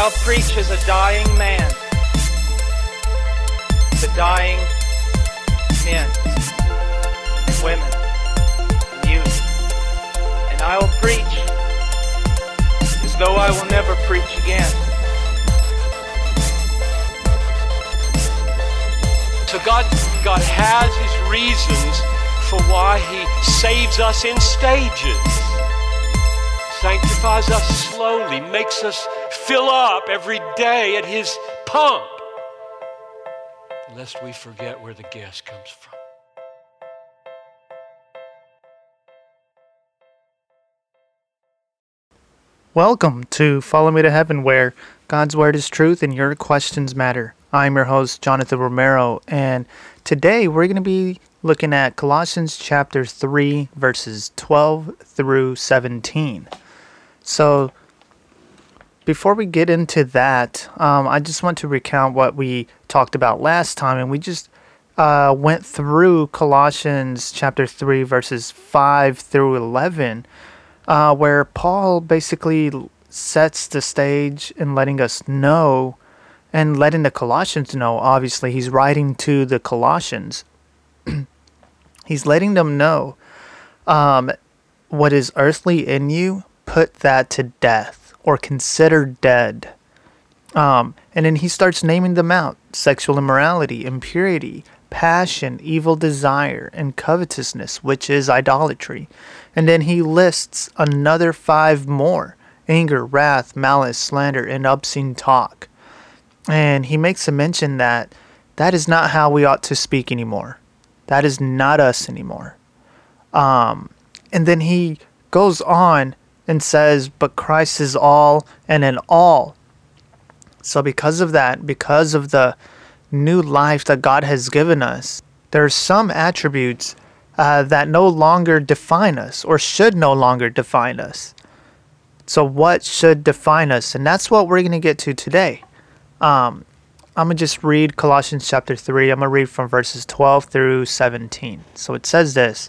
I'll preach as a dying man to dying men, women, and youth. And I will preach as though I will never preach again. So God, God has His reasons for why He saves us in stages, sanctifies us slowly, makes us fill up every day at His pump, lest we forget where the gas comes from. Welcome to Follow Me to Heaven, where God's Word is truth and your questions matter. I'm your host, Jonathan Romero, and today we're going to be looking at Colossians chapter 3, verses 12 through 17. So, before we get into that, um, I just want to recount what we talked about last time, and we just uh, went through Colossians chapter 3, verses 5 through 11, uh, where Paul basically sets the stage in letting us know and letting the Colossians know. Obviously, he's writing to the Colossians. he's letting them know um, what is earthly in you, put that to death or consider dead. Um, and then he starts naming them out sexual immorality, impurity, passion, evil desire, and covetousness, which is idolatry. And then he lists another five more anger, wrath, malice, slander, and obscene talk. And he makes a mention that that is not how we ought to speak anymore. That is not us anymore. Um, and then he goes on and says, But Christ is all and in all. So, because of that, because of the new life that God has given us, there are some attributes uh, that no longer define us or should no longer define us. So, what should define us? And that's what we're going to get to today. Um, I'm going to just read Colossians chapter 3. I'm going to read from verses 12 through 17. So it says this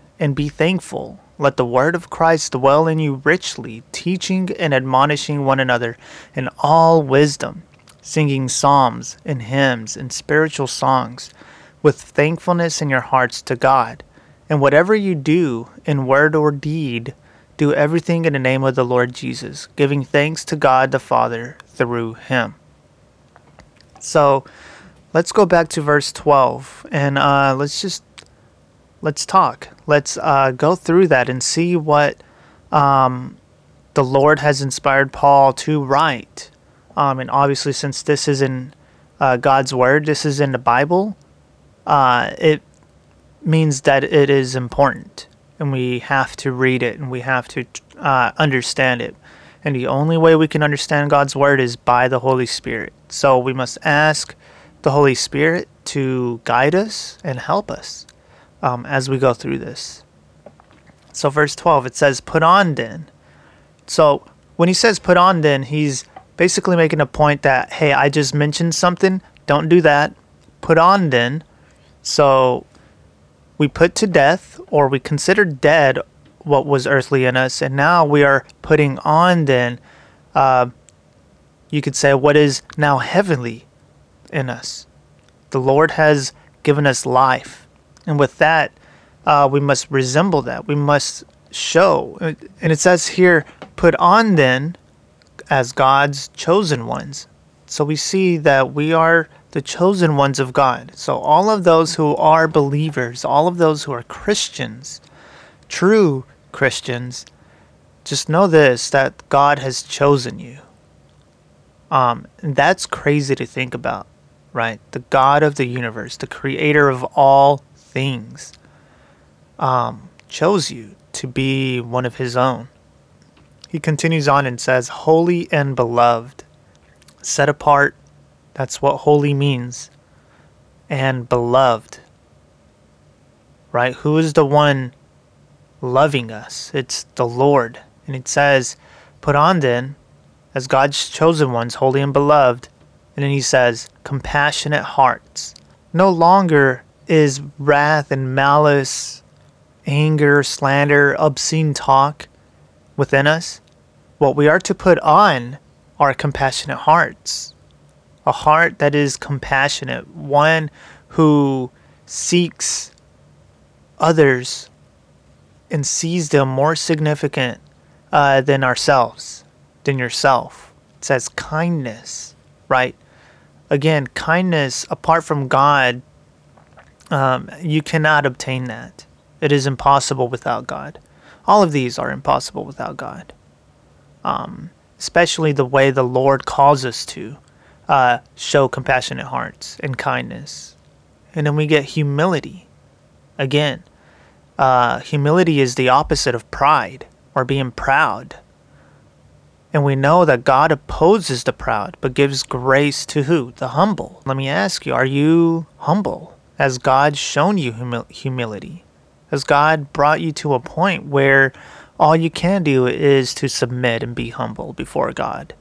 and be thankful. Let the word of Christ dwell in you richly, teaching and admonishing one another in all wisdom, singing psalms and hymns and spiritual songs, with thankfulness in your hearts to God. And whatever you do, in word or deed, do everything in the name of the Lord Jesus, giving thanks to God the Father through him. So let's go back to verse 12 and uh, let's just let's talk. Let's uh, go through that and see what um, the Lord has inspired Paul to write. Um, and obviously, since this is in uh, God's word, this is in the Bible, uh, it means that it is important and we have to read it and we have to uh, understand it. And the only way we can understand God's word is by the Holy Spirit. So we must ask the Holy Spirit to guide us and help us um, as we go through this. So, verse 12, it says, Put on then. So, when he says put on then, he's basically making a point that, hey, I just mentioned something. Don't do that. Put on then. So, we put to death or we consider dead what was earthly in us, and now we are putting on then, uh, you could say, what is now heavenly in us. The Lord has given us life, and with that, uh, we must resemble that. We must show. And it says here, put on then as God's chosen ones. So we see that we are the chosen ones of God. So all of those who are believers, all of those who are Christians, true Christians, just know this that God has chosen you. Um, that's crazy to think about, right? The God of the universe, the creator of all things, um, chose you to be one of his own. He continues on and says, Holy and beloved. set apart. That's what holy means. And beloved. Right? Who is the one loving us? It's the Lord. And it says, Put on then, as God's chosen ones, holy and beloved. And then he says, compassionate hearts. No longer is wrath and malice, anger, slander, obscene talk within us. What we are to put on are compassionate hearts. A heart that is compassionate, one who seeks others and sees them more significant uh, than ourselves, than yourself. It says kindness, right? Again, kindness apart from God, um, you cannot obtain that. It is impossible without God. All of these are impossible without God. Um, especially the way the Lord calls us to uh, show compassionate hearts and kindness. And then we get humility. Again, uh, humility is the opposite of pride or being proud. And we know that God opposes the proud, but gives grace to who? The humble. Let me ask you, are you humble? Has God shown you humi- humility? Has God brought you to a point where all you can do is to submit and be humble before God?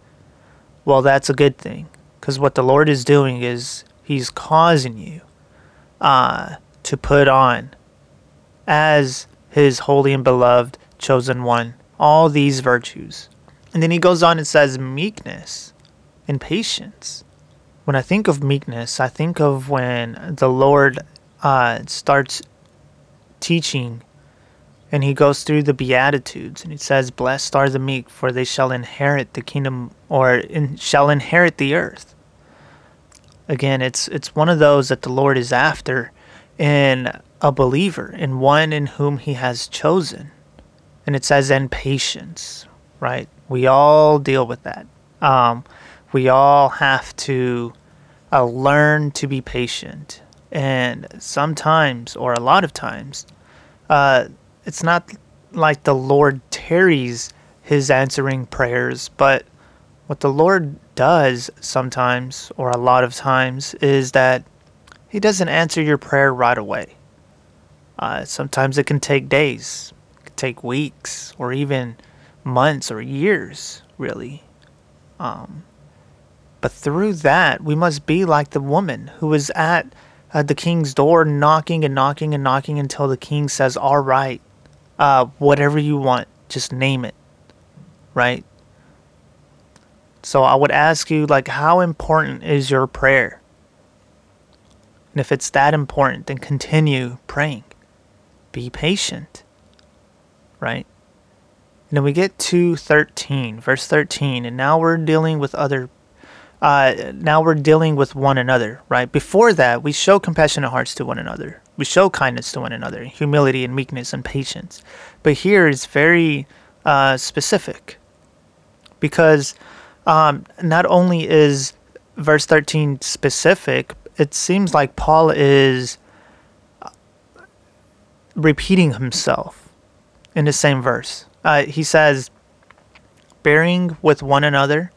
Well, that's a good thing. Because what the Lord is doing is He's causing you uh, to put on as His holy and beloved chosen one, all these virtues. And then he goes on and says meekness and patience. When I think of meekness, I think of when the Lord uh, starts teaching and he goes through the Beatitudes and he says, Blessed are the meek, for they shall inherit the kingdom or in, shall inherit the earth. Again, it's it's one of those that the Lord is after in a believer, in one in whom he has chosen and it says and patience, right? We all deal with that. Um, we all have to uh, learn to be patient, and sometimes, or a lot of times, uh, it's not like the Lord tarries His answering prayers, but what the Lord does sometimes, or a lot of times, is that He doesn't answer your prayer right away. Uh, sometimes it can take days, take weeks or even months or years, really. Um, but through that, we must be like the woman who was at uh, the king's door, knocking and knocking and knocking until the king says, All right, uh, whatever you want, just name it. Right? So I would ask you, like, how important is your prayer? And if it's that important, then continue praying. Be patient right? And then we get to 13, verse 13, and now we're dealing with other uh, now we're dealing with one another, right? Before that, we show compassionate hearts to one another. We show kindness to one another, humility and meekness and patience. But here is very uh, specific because um, not only is verse 13 specific, it seems like Paul is uh, repeating himself in the same verse. Uh, he says, bearing with one another,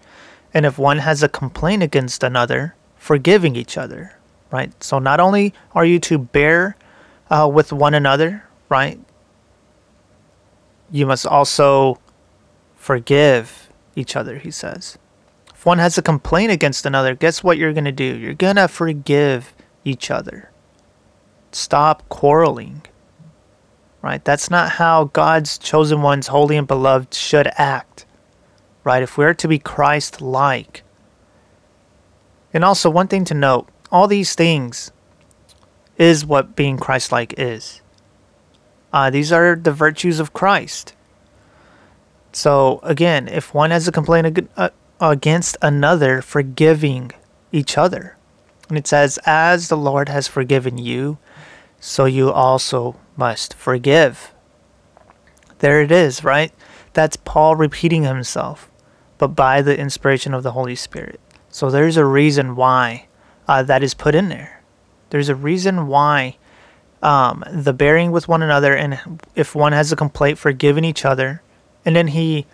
and if one has a complaint against another, forgiving each other, right? So not only are you to bear uh, with one another, right? You must also forgive each other, he says. If one has a complaint against another, guess what you're going to do? You're going to forgive each other. Stop quarreling right? That's not how God's chosen ones, holy and beloved, should act, right? If we're to be Christ like. And also, one thing to note all these things is what being Christ like is. Uh, these are the virtues of Christ. So, again, if one has a complaint uh, against another, forgiving each other. And it says, As the Lord has forgiven you, so you also must forgive. There it is, right? That's Paul repeating himself, but by the inspiration of the Holy Spirit. So there's a reason why uh, that is put in there. There's a reason why um, the bearing with one another, and if one has a complaint, forgiving each other, and then he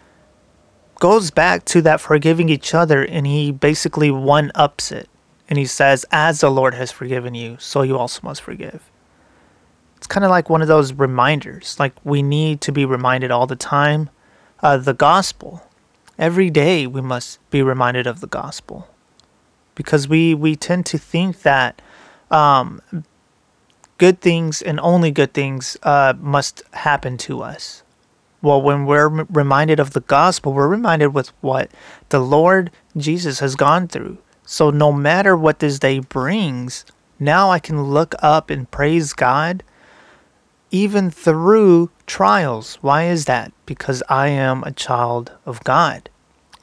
goes back to that forgiving each other and he basically one ups it. And he says, As the Lord has forgiven you, so you also must forgive. It's kind of like one of those reminders. Like we need to be reminded all the time uh, the gospel. Every day we must be reminded of the gospel. Because we, we tend to think that um, good things and only good things uh, must happen to us. Well, when we're reminded of the gospel, we're reminded with what the Lord Jesus has gone through. So no matter what this day brings, now I can look up and praise God even through trials. Why is that? Because I am a child of God.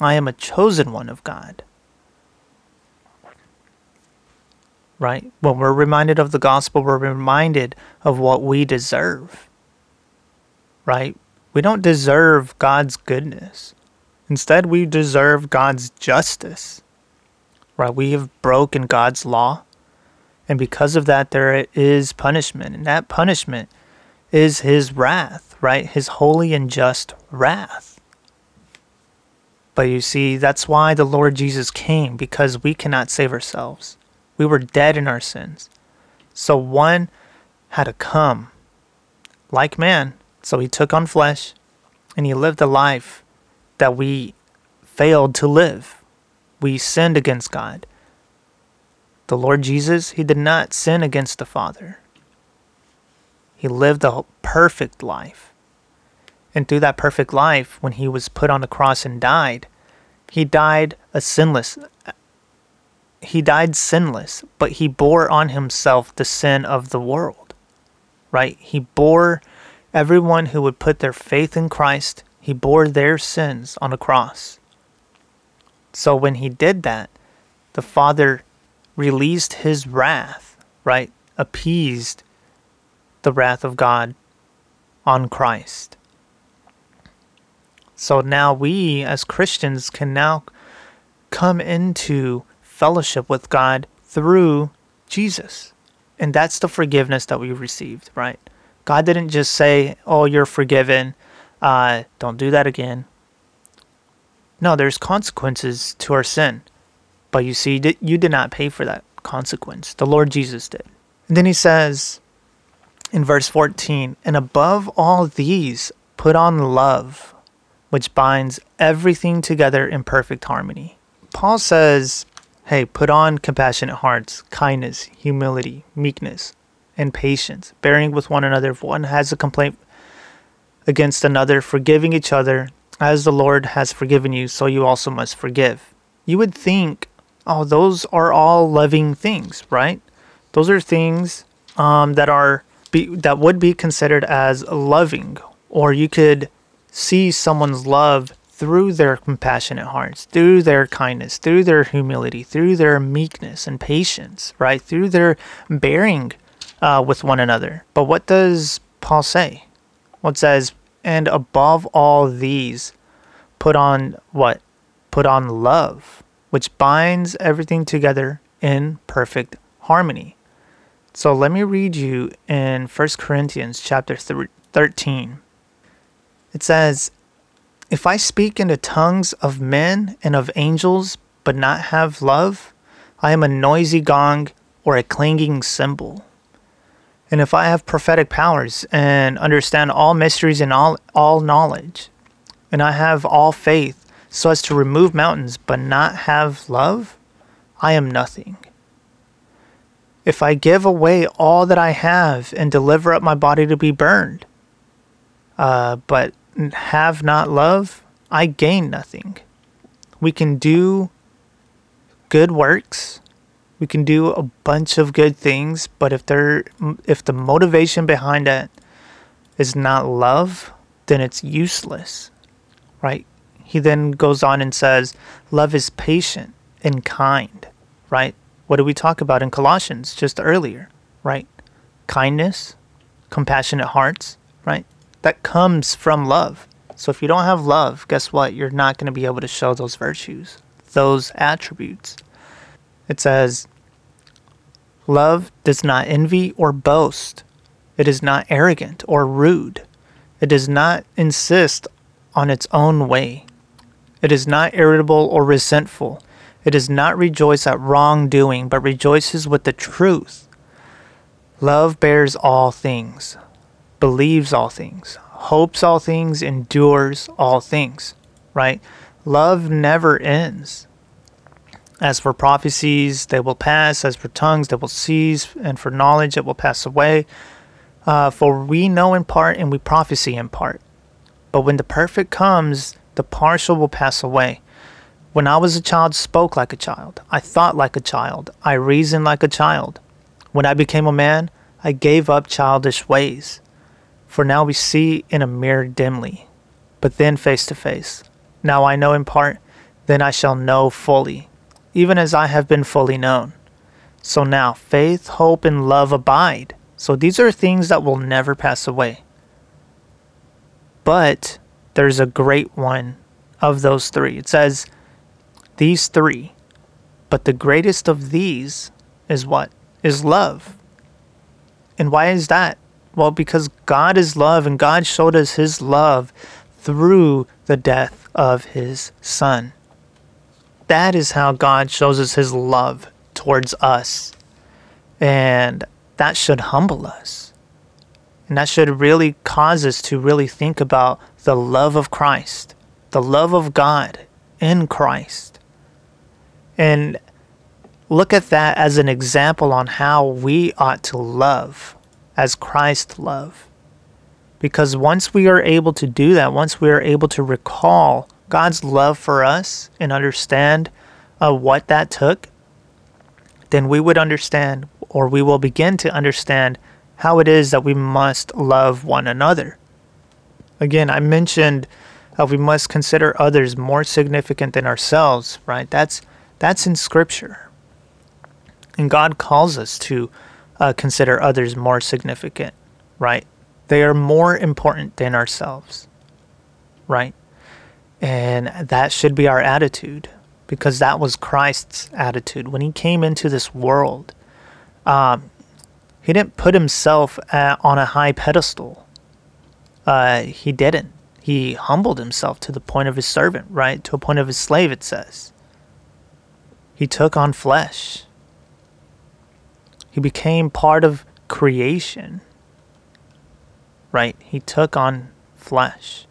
I am a chosen one of God. Right? When we're reminded of the gospel, we're reminded of what we deserve. Right? We don't deserve God's goodness. Instead, we deserve God's justice. Right? We have broken God's law. And because of that, there is punishment. And that punishment is his wrath, right? His holy and just wrath. But you see, that's why the Lord Jesus came, because we cannot save ourselves. We were dead in our sins. So one had to come like man. So he took on flesh and he lived a life that we failed to live. We sinned against God. The Lord Jesus, he did not sin against the Father. He lived a perfect life. And through that perfect life, when he was put on the cross and died, he died a sinless. He died sinless, but he bore on himself the sin of the world. Right? He bore everyone who would put their faith in Christ, he bore their sins on a cross. So when he did that, the Father released his wrath, right? Appeased the wrath of God on Christ. So now we as Christians can now come into fellowship with God through Jesus. And that's the forgiveness that we received, right? God didn't just say, Oh, you're forgiven. Uh, don't do that again. No, there's consequences to our sin. But you see, you did not pay for that consequence. The Lord Jesus did. And then he says, in verse 14, and above all these, put on love, which binds everything together in perfect harmony. Paul says, hey, put on compassionate hearts, kindness, humility, meekness, and patience, bearing with one another if one has a complaint against another, forgiving each other, as the Lord has forgiven you, so you also must forgive. You would think, oh, those are all loving things, right? Those are things um, that are be that would be considered as loving or you could see someone's love through their compassionate hearts, through their kindness, through their humility, through their meekness and patience, right? Through their bearing uh, with one another. But what does Paul say? What says, and above all these, put on what? Put on love, which binds everything together in perfect harmony. So let me read you in 1 Corinthians chapter 13. It says, If I speak in the tongues of men and of angels, but not have love, I am a noisy gong or a clanging cymbal. And if I have prophetic powers and understand all mysteries and all, all knowledge, and I have all faith so as to remove mountains, but not have love, I am nothing. If I give away all that I have and deliver up my body to be burned, uh, but have not love, I gain nothing. We can do good works. We can do a bunch of good things, but if there, if the motivation behind it is not love, then it's useless, right? He then goes on and says, "Love is patient and kind," right? What did we talk about in Colossians just earlier, right? Kindness, compassionate hearts, right? That comes from love. So if you don't have love, guess what? You're not going to be able to show those virtues, those attributes. It says, Love does not envy or boast. It is not arrogant or rude. It does not insist on its own way. It is not irritable or resentful. It does not rejoice at wrongdoing, but rejoices with the truth. Love bears all things, believes all things, hopes all things, endures all things, right? Love never ends. As for prophecies, they will pass. As for tongues, they will cease. And for knowledge, it will pass away. Uh, for we know in part and we prophesy in part. But when the perfect comes, the partial will pass away. When I was a child, spoke like a child. I thought like a child. I reasoned like a child. When I became a man, I gave up childish ways. For now we see in a mirror dimly, but then face to face. Now I know in part, then I shall know fully, even as I have been fully known. So now faith, hope, and love abide. So these are things that will never pass away. But there's a great one of those three. It says, these three. But the greatest of these is what? Is love. And why is that? Well, because God is love and God showed us his love through the death of his son. That is how God shows us his love towards us. And that should humble us. And that should really cause us to really think about the love of Christ, the love of God in Christ. And look at that as an example on how we ought to love as Christ loved. Because once we are able to do that, once we are able to recall God's love for us and understand uh, what that took, then we would understand, or we will begin to understand, how it is that we must love one another. Again, I mentioned uh, we must consider others more significant than ourselves, right? That's that's in Scripture, and God calls us to uh, consider others more significant, right? They are more important than ourselves, right? And that should be our attitude because that was Christ's attitude. When he came into this world, um, he didn't put himself at, on a high pedestal. Uh, he didn't. He humbled himself to the point of his servant, right? To a point of his slave, it says. He took on flesh. He became part of creation right? He took on flesh.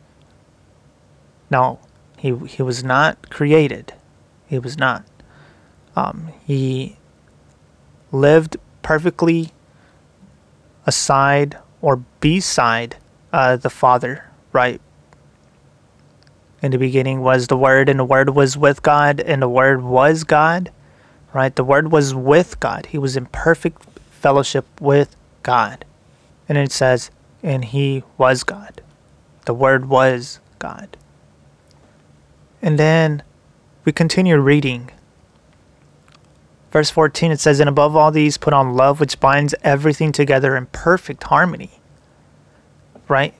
Now, he he was not created. He was not. Um, he lived perfectly aside or beside uh, the Father, right? In the beginning was the Word, and the Word was with God, and the Word was God, right? The Word was with God. He was in perfect fellowship with God. And it says, and he was God. The Word was God. And then we continue reading. Verse 14 it says, And above all these, put on love, which binds everything together in perfect harmony. Right?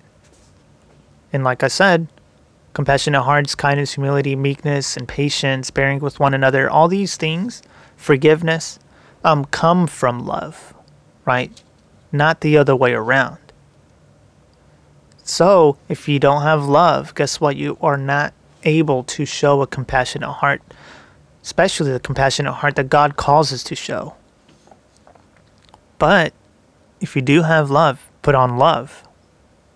And like I said, compassionate hearts, kindness, humility, meekness, and patience, bearing with one another, all these things, forgiveness, um, come from love, right? Not the other way around. So, if you don't have love, guess what? You are not able to show a compassionate heart, especially the compassionate heart that God calls us to show. But if you do have love, put on love,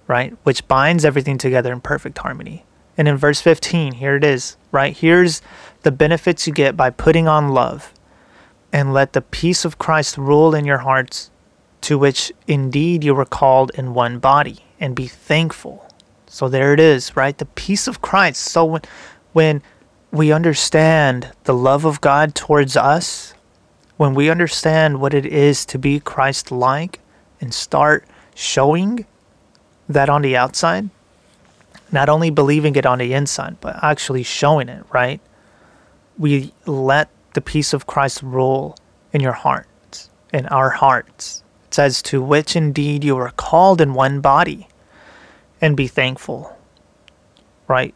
right? Which binds everything together in perfect harmony. And in verse 15, here it is, right? Here's the benefits you get by putting on love. And let the peace of Christ rule in your hearts, to which indeed you were called in one body and be thankful. So there it is, right? The peace of Christ. So when, when we understand the love of God towards us, when we understand what it is to be Christ like and start showing that on the outside, not only believing it on the inside, but actually showing it, right? We let the peace of Christ rule in your hearts, in our hearts. It says, To which indeed you are called in one body, and be thankful. Right?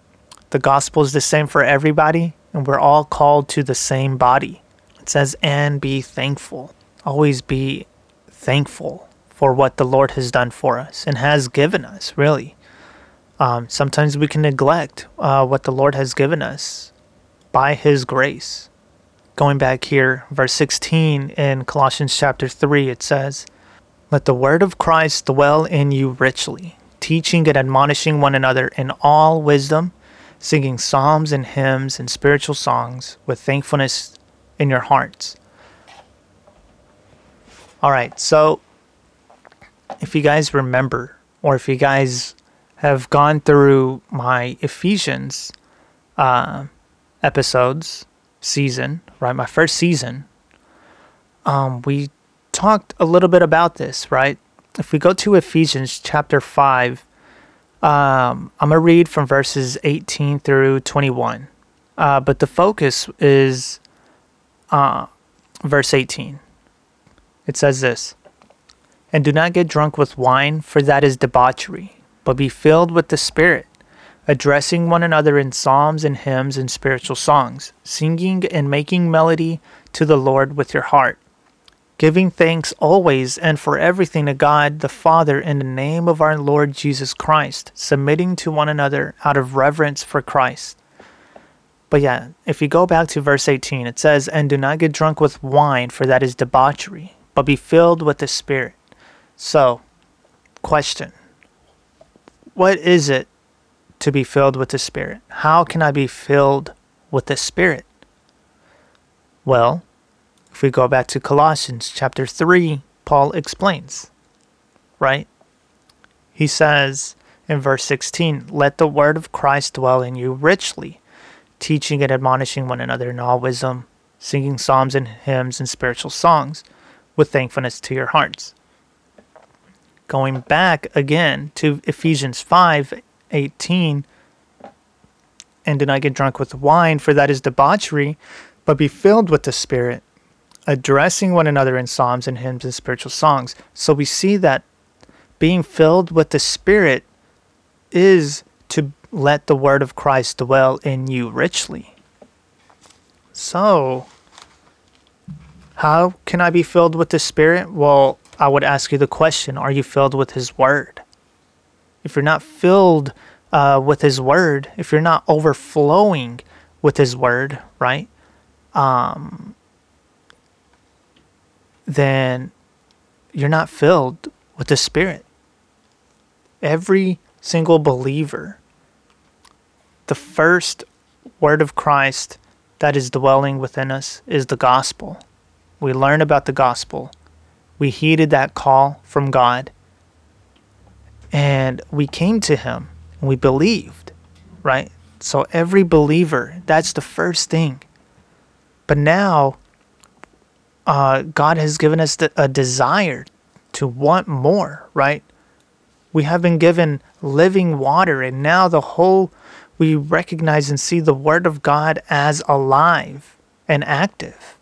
The gospel is the same for everybody, and we're all called to the same body. It says, and be thankful. Always be thankful for what the Lord has done for us and has given us, really. Um, sometimes we can neglect uh, what the Lord has given us by His grace. Going back here, verse 16 in Colossians chapter 3, it says, Let the word of Christ dwell in you richly, teaching and admonishing one another in all wisdom, singing psalms and hymns and spiritual songs with thankfulness in your hearts. All right, so if you guys remember, or if you guys have gone through my Ephesians uh, episodes, season, right? My first season, um, we talked a little bit about this, right? If we go to Ephesians chapter 5, um, I'm going to read from verses 18 through 21. Uh, but the focus is uh, verse 18. It says this And do not get drunk with wine, for that is debauchery, but be filled with the Spirit addressing one another in psalms and hymns and spiritual songs, singing and making melody to the Lord with your heart, giving thanks always and for everything to God the Father in the name of our Lord Jesus Christ, submitting to one another out of reverence for Christ. But yeah, if you go back to verse 18, it says, And do not get drunk with wine, for that is debauchery, but be filled with the Spirit. So, question What is it to be filled with the Spirit. How can I be filled with the Spirit? Well, if we go back to Colossians chapter 3, Paul explains, right? He says in verse 16, Let the word of Christ dwell in you richly, teaching and admonishing one another in all wisdom, singing psalms and hymns and spiritual songs with thankfulness to your hearts. Going back again to Ephesians 5 18 and do not get drunk with wine, for that is debauchery, but be filled with the Spirit, addressing one another in psalms and hymns and spiritual songs. So we see that being filled with the Spirit is to let the word of Christ dwell in you richly. So, how can I be filled with the Spirit? Well, I would ask you the question Are you filled with His Word? if you're not filled uh, with His Word, if you're not overflowing with His Word, right? Um, then you're not filled with the Spirit. Every single believer, the first word of Christ that is dwelling within us is the gospel. We learn about the gospel. We heeded that call from God and we came to him and we believed, right? So every believer, that's the first thing. But now, uh, God has given us the, a desire to want more, right? We have been given living water, and now the whole, we recognize and see the Word of God as alive and active.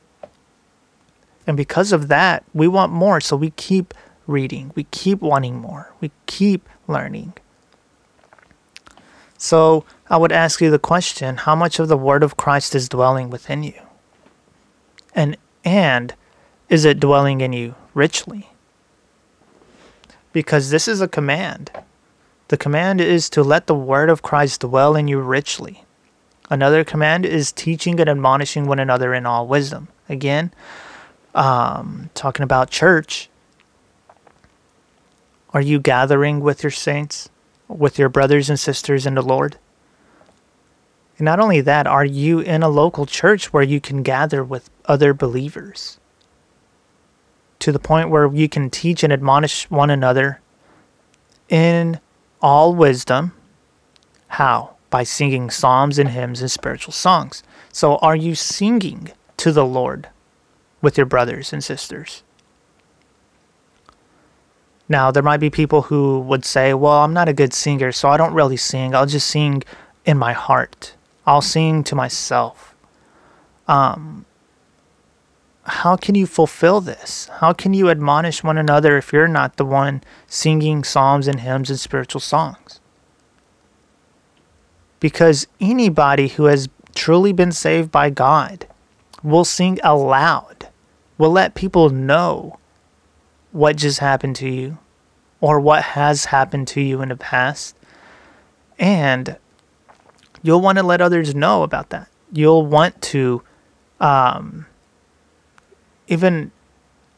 And because of that, we want more. So we keep reading. We keep wanting more. We keep learning. So I would ask you the question how much of the Word of Christ is dwelling within you? And, and is it dwelling in you richly? Because this is a command. The command is to let the Word of Christ dwell in you richly. Another command is teaching and admonishing one another in all wisdom. Again, um, talking about church, are you gathering with your saints, with your brothers and sisters in the Lord? And not only that, are you in a local church where you can gather with other believers? To the point where you can teach and admonish one another in all wisdom. How? By singing psalms and hymns and spiritual songs. So, are you singing to the Lord with your brothers and sisters? Now, there might be people who would say, well, I'm not a good singer, so I don't really sing. I'll just sing in my heart. I'll sing to myself. Um, how can you fulfill this? How can you admonish one another if you're not the one singing psalms and hymns and spiritual songs? Because anybody who has truly been saved by God will sing aloud, will let people know what just happened to you or what has happened to you in the past. And you'll want to let others know about that. You'll want to um, even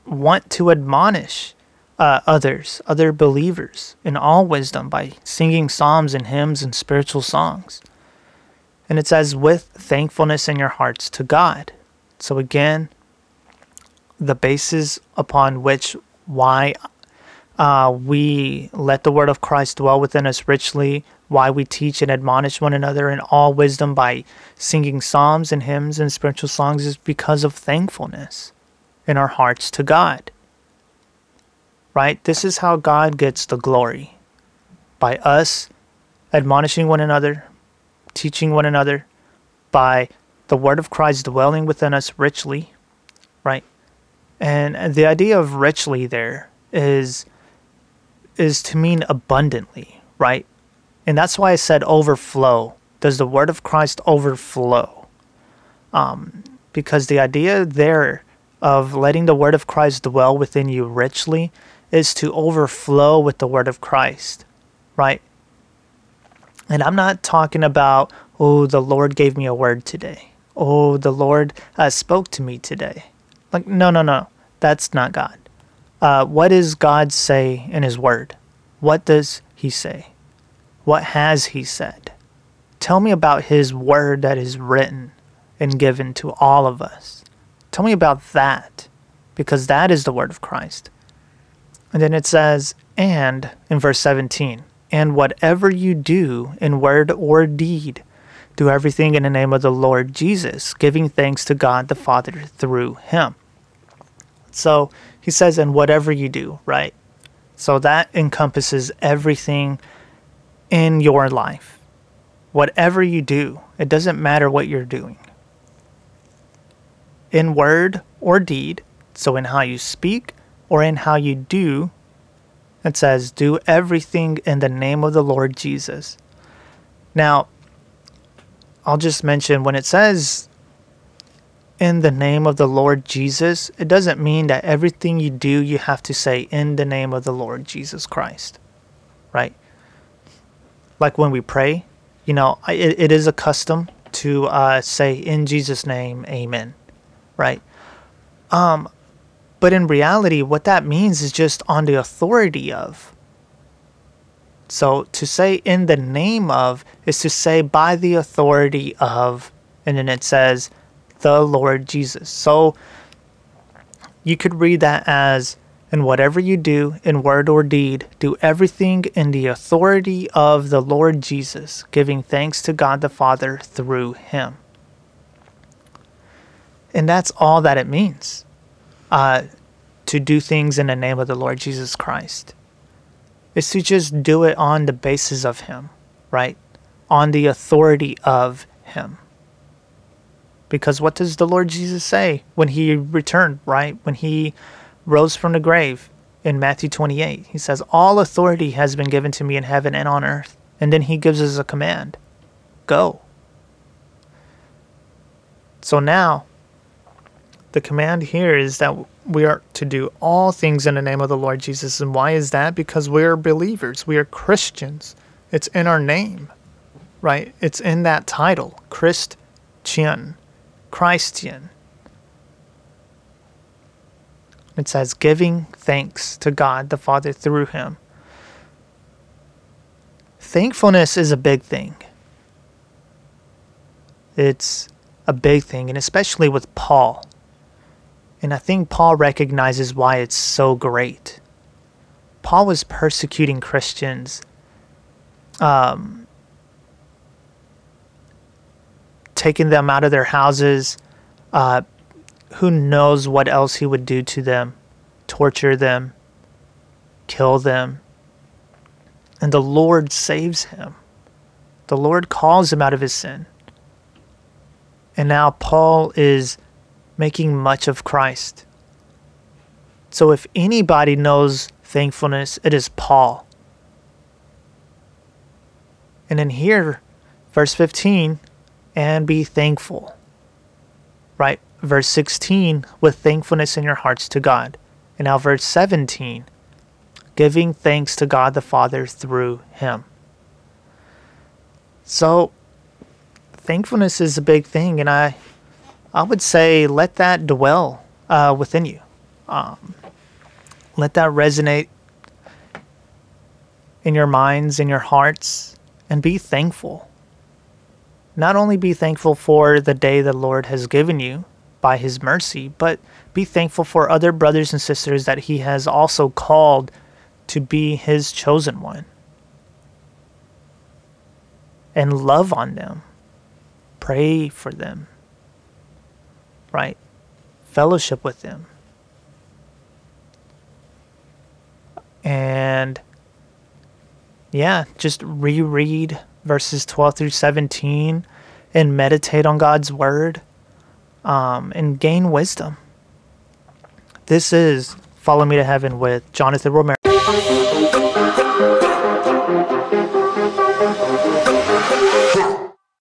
want to admonish uh, others, other believers, in all wisdom by singing psalms and hymns and spiritual songs. And it says, with thankfulness in your hearts to God. So again, the basis upon which why uh, we let the word of Christ dwell within us richly, why we teach and admonish one another in all wisdom by singing psalms and hymns and spiritual songs is because of thankfulness in our hearts to God. Right? This is how God gets the glory by us admonishing one another, teaching one another, by the word of Christ dwelling within us richly? And the idea of richly there is is to mean abundantly, right? And that's why I said overflow. Does the word of Christ overflow? Um, because the idea there of letting the word of Christ dwell within you richly is to overflow with the word of Christ, right? And I'm not talking about, oh, the Lord gave me a word today. Oh, the Lord uh, spoke to me today. Like, no, no, no. That's not God. Uh, what does God say in His Word? What does He say? What has He said? Tell me about His Word that is written and given to all of us. Tell me about that, because that is the Word of Christ. And then it says, and in verse 17, and whatever you do in word or deed, do everything in the name of the Lord Jesus, giving thanks to God the Father through him. So he says, and whatever you do, right? So that encompasses everything in your life. Whatever you do, it doesn't matter what you're doing. In word or deed, so in how you speak or in how you do it says, Do everything in the name of the Lord Jesus. Now, I'll just mention when it says in the name of the Lord Jesus, it doesn't mean that everything you do, you have to say in the name of the Lord Jesus Christ, right? Like when we pray, you know, it, it is a custom to uh, say in Jesus' name, amen, right? Um, but in reality, what that means is just on the authority of. So to say in the name of is to say by the authority of, and then it says the Lord Jesus. So you could read that as, in whatever you do in word or deed, do everything in the authority of the Lord Jesus, giving thanks to God the Father through him. And that's all that it means uh, to do things in the name of the Lord Jesus Christ. Is to just do it on the basis of Him, right? On the authority of Him. Because what does the Lord Jesus say when He returned, right? When He rose from the grave in Matthew 28? He says, All authority has been given to me in heaven and on earth. And then He gives us a command go. So now, the command here is that we are to do all things in the name of the Lord Jesus. And why is that? Because we are believers, we are Christians. It's in our name, right? It's in that title, Christian, Christian. It says, giving thanks to God the Father through him. Thankfulness is a big thing. It's a big thing, and especially with Paul and I think Paul recognizes why it's so great. Paul was persecuting Christians, um, taking them out of their houses. Uh, who knows what else he would do to them? Torture them, kill them. And the Lord saves him. The Lord calls him out of his sin. And now Paul is making much of Christ. So if anybody knows thankfulness, it is Paul. And in here, verse 15, and be thankful. Right? Verse 16, with thankfulness in your hearts to God. And now, verse 17, giving thanks to God the Father through him. So, thankfulness is a big thing, and I, I would say let that dwell uh, within you. Um, let that resonate in your minds, in your hearts, and be thankful. Not only be thankful for the day the Lord has given you by His mercy, but be thankful for other brothers and sisters that He has also called to be His chosen one. And love on them, pray for them, right? Fellowship with them. And yeah, just reread verses 12 through 17 and meditate on God's word um, and gain wisdom. This is Follow Me to Heaven with Jonathan Romero.